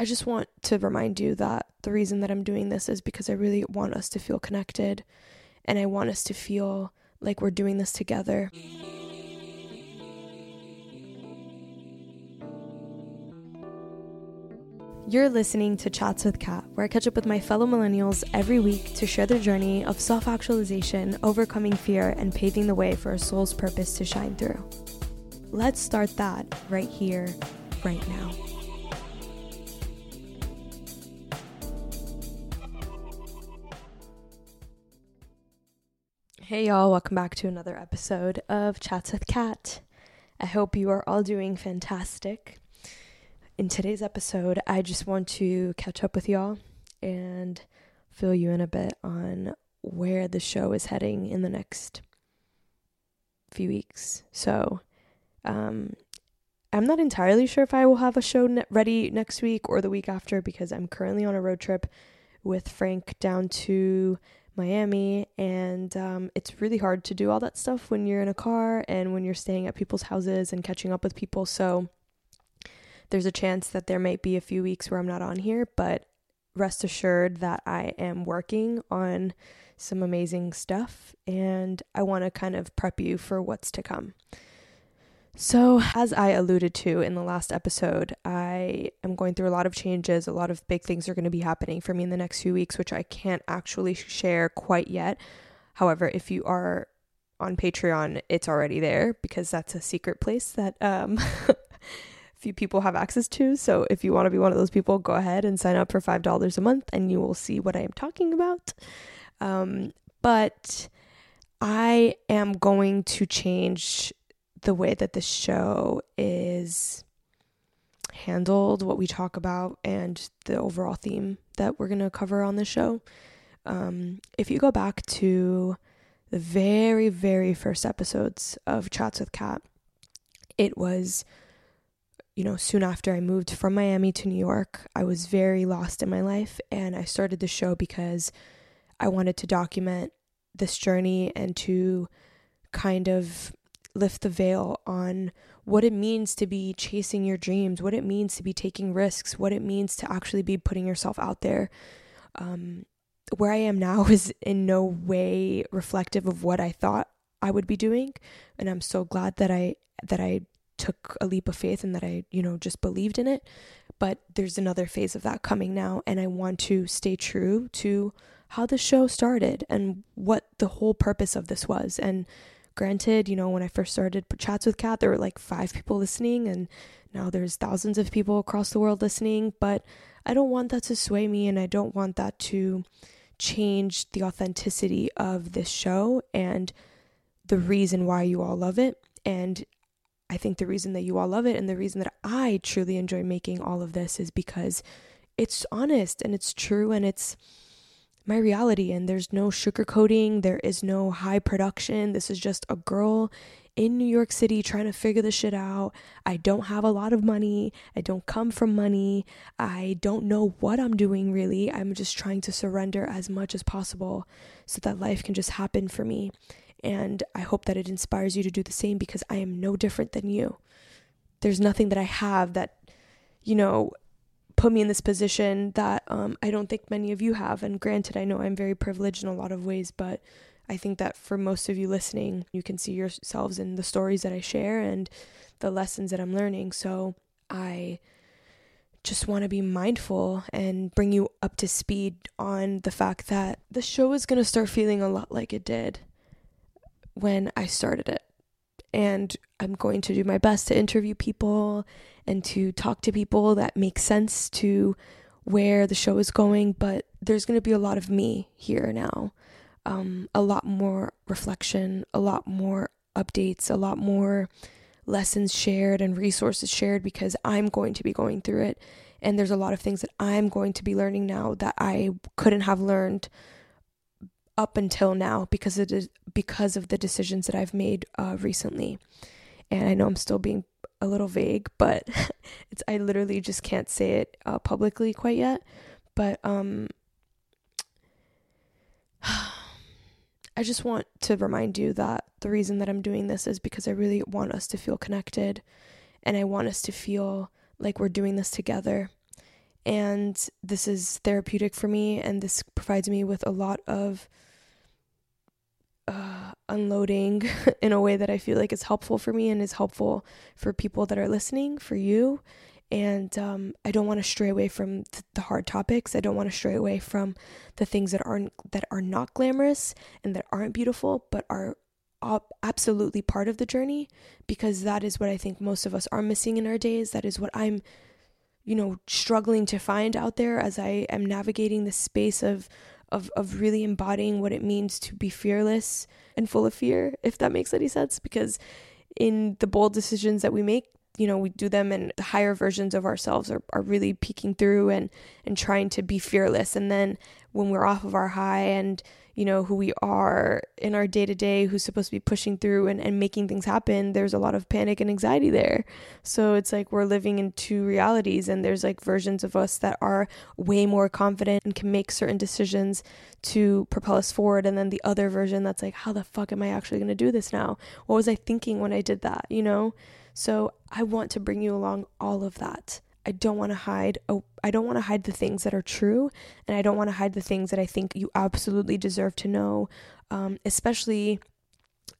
I just want to remind you that the reason that I'm doing this is because I really want us to feel connected and I want us to feel like we're doing this together. You're listening to Chats with Kat, where I catch up with my fellow millennials every week to share their journey of self actualization, overcoming fear, and paving the way for a soul's purpose to shine through. Let's start that right here, right now. Hey, y'all, welcome back to another episode of Chats with Kat. I hope you are all doing fantastic in today's episode, I just want to catch up with y'all and fill you in a bit on where the show is heading in the next few weeks. So, um, I'm not entirely sure if I will have a show ne- ready next week or the week after because I'm currently on a road trip with Frank down to Miami, and um, it's really hard to do all that stuff when you're in a car and when you're staying at people's houses and catching up with people. So, there's a chance that there might be a few weeks where I'm not on here, but rest assured that I am working on some amazing stuff and I want to kind of prep you for what's to come. So, as I alluded to in the last episode, I am going through a lot of changes. A lot of big things are going to be happening for me in the next few weeks, which I can't actually share quite yet. However, if you are on Patreon, it's already there because that's a secret place that um, few people have access to. So if you want to be one of those people, go ahead and sign up for $5 a month and you will see what I am talking about. Um, but I am going to change the way that the show is handled, what we talk about, and the overall theme that we're going to cover on the show. Um, if you go back to the very, very first episodes of Chats with Kat, it was you know, soon after I moved from Miami to New York, I was very lost in my life. And I started the show because I wanted to document this journey and to kind of lift the veil on what it means to be chasing your dreams, what it means to be taking risks, what it means to actually be putting yourself out there. Um, where I am now is in no way reflective of what I thought I would be doing, and I'm so glad that I that I took a leap of faith and that I, you know, just believed in it. But there's another phase of that coming now, and I want to stay true to how the show started and what the whole purpose of this was. And granted, you know, when I first started Chats with Kat, there were like five people listening, and now there's thousands of people across the world listening. But I don't want that to sway me, and I don't want that to change the authenticity of this show and the reason why you all love it. And I think the reason that you all love it and the reason that I truly enjoy making all of this is because it's honest and it's true and it's my reality and there's no sugarcoating, there is no high production. This is just a girl in New York City trying to figure this shit out. I don't have a lot of money. I don't come from money. I don't know what I'm doing really. I'm just trying to surrender as much as possible so that life can just happen for me. And I hope that it inspires you to do the same because I am no different than you. There's nothing that I have that, you know, put me in this position that um, I don't think many of you have. And granted, I know I'm very privileged in a lot of ways, but I think that for most of you listening, you can see yourselves in the stories that I share and the lessons that I'm learning. So I just want to be mindful and bring you up to speed on the fact that the show is going to start feeling a lot like it did when I started it. And I'm going to do my best to interview people and to talk to people that make sense to where the show is going. But there's going to be a lot of me here now. Um, a lot more reflection, a lot more updates, a lot more lessons shared and resources shared because I'm going to be going through it. And there's a lot of things that I'm going to be learning now that I couldn't have learned up until now because it is because of the decisions that I've made uh, recently. And I know I'm still being a little vague, but it's I literally just can't say it uh, publicly quite yet. But um, I just want to remind you that the reason that I'm doing this is because I really want us to feel connected, and I want us to feel like we're doing this together. And this is therapeutic for me, and this provides me with a lot of unloading in a way that I feel like is helpful for me and is helpful for people that are listening, for you. And um, I don't want to stray away from th- the hard topics. I don't want to stray away from the things that aren't that are not glamorous and that aren't beautiful, but are absolutely part of the journey because that is what I think most of us are missing in our days. That is what I'm, you know, struggling to find out there as I am navigating the space of of of really embodying what it means to be fearless and full of fear, if that makes any sense. Because in the bold decisions that we make, you know, we do them and the higher versions of ourselves are, are really peeking through and and trying to be fearless. And then when we're off of our high and you know, who we are in our day to day, who's supposed to be pushing through and, and making things happen, there's a lot of panic and anxiety there. So it's like we're living in two realities, and there's like versions of us that are way more confident and can make certain decisions to propel us forward. And then the other version that's like, how the fuck am I actually going to do this now? What was I thinking when I did that, you know? So I want to bring you along all of that. I don't want to hide oh, I don't want to hide the things that are true and I don't want to hide the things that I think you absolutely deserve to know um, especially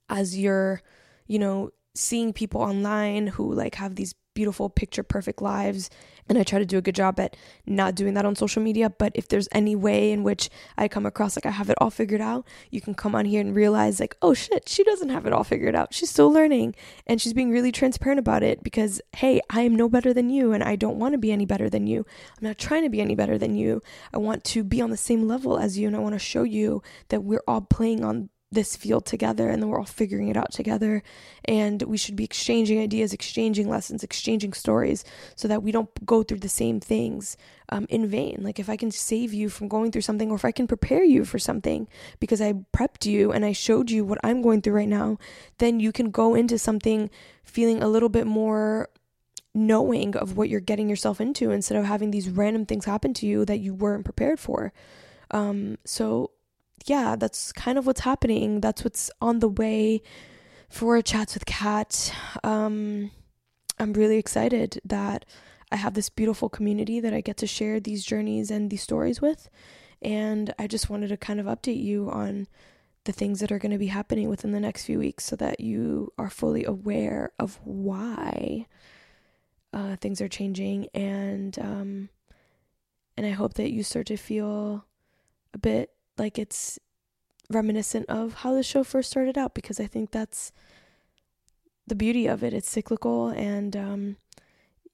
as you're you know seeing people online who like have these beautiful picture perfect lives and I try to do a good job at not doing that on social media. But if there's any way in which I come across like I have it all figured out, you can come on here and realize, like, oh shit, she doesn't have it all figured out. She's still learning and she's being really transparent about it because, hey, I am no better than you and I don't want to be any better than you. I'm not trying to be any better than you. I want to be on the same level as you and I want to show you that we're all playing on this field together and then we're all figuring it out together. And we should be exchanging ideas exchanging lessons exchanging stories so that we don't go through the same things um, in vain. Like if i can save you from going through something or if i can prepare you for something because i prepped you and i showed you what i'm going through right now then you can go into something feeling a little bit more knowing of what you're getting yourself into instead of having these random things happen to you that you weren't prepared for. Um, so yeah, that's kind of what's happening. That's what's on the way for Chats with Kat. Um, I'm really excited that I have this beautiful community that I get to share these journeys and these stories with. And I just wanted to kind of update you on the things that are going to be happening within the next few weeks so that you are fully aware of why uh, things are changing. And, um, and I hope that you start to feel a bit like it's reminiscent of how the show first started out because I think that's the beauty of it. It's cyclical and um,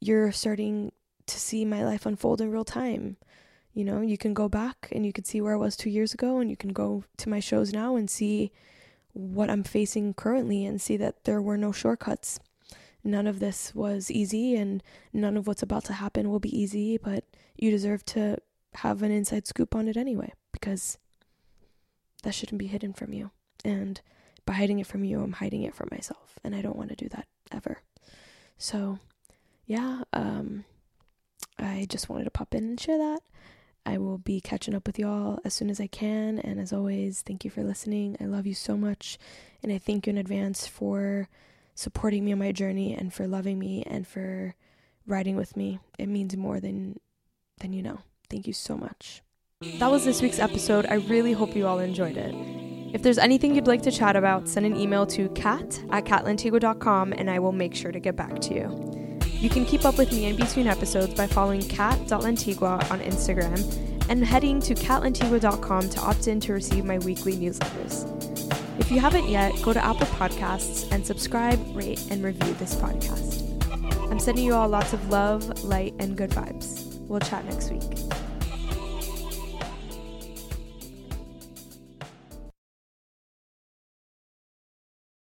you're starting to see my life unfold in real time. You know, you can go back and you can see where I was two years ago, and you can go to my shows now and see what I'm facing currently and see that there were no shortcuts. None of this was easy, and none of what's about to happen will be easy, but you deserve to have an inside scoop on it anyway because that shouldn't be hidden from you. And by hiding it from you, I'm hiding it from myself. And I don't want to do that ever. So, yeah, um, I just wanted to pop in and share that. I will be catching up with y'all as soon as I can. And as always, thank you for listening. I love you so much. And I thank you in advance for supporting me on my journey and for loving me and for riding with me. It means more than than you know. Thank you so much. That was this week's episode. I really hope you all enjoyed it. If there's anything you'd like to chat about, send an email to kat at katlantigua.com and I will make sure to get back to you. You can keep up with me in between episodes by following kat.lantigua on Instagram and heading to katlantigua.com to opt in to receive my weekly newsletters. If you haven't yet, go to Apple Podcasts and subscribe, rate, and review this podcast. I'm sending you all lots of love, light, and good vibes. We'll chat next week.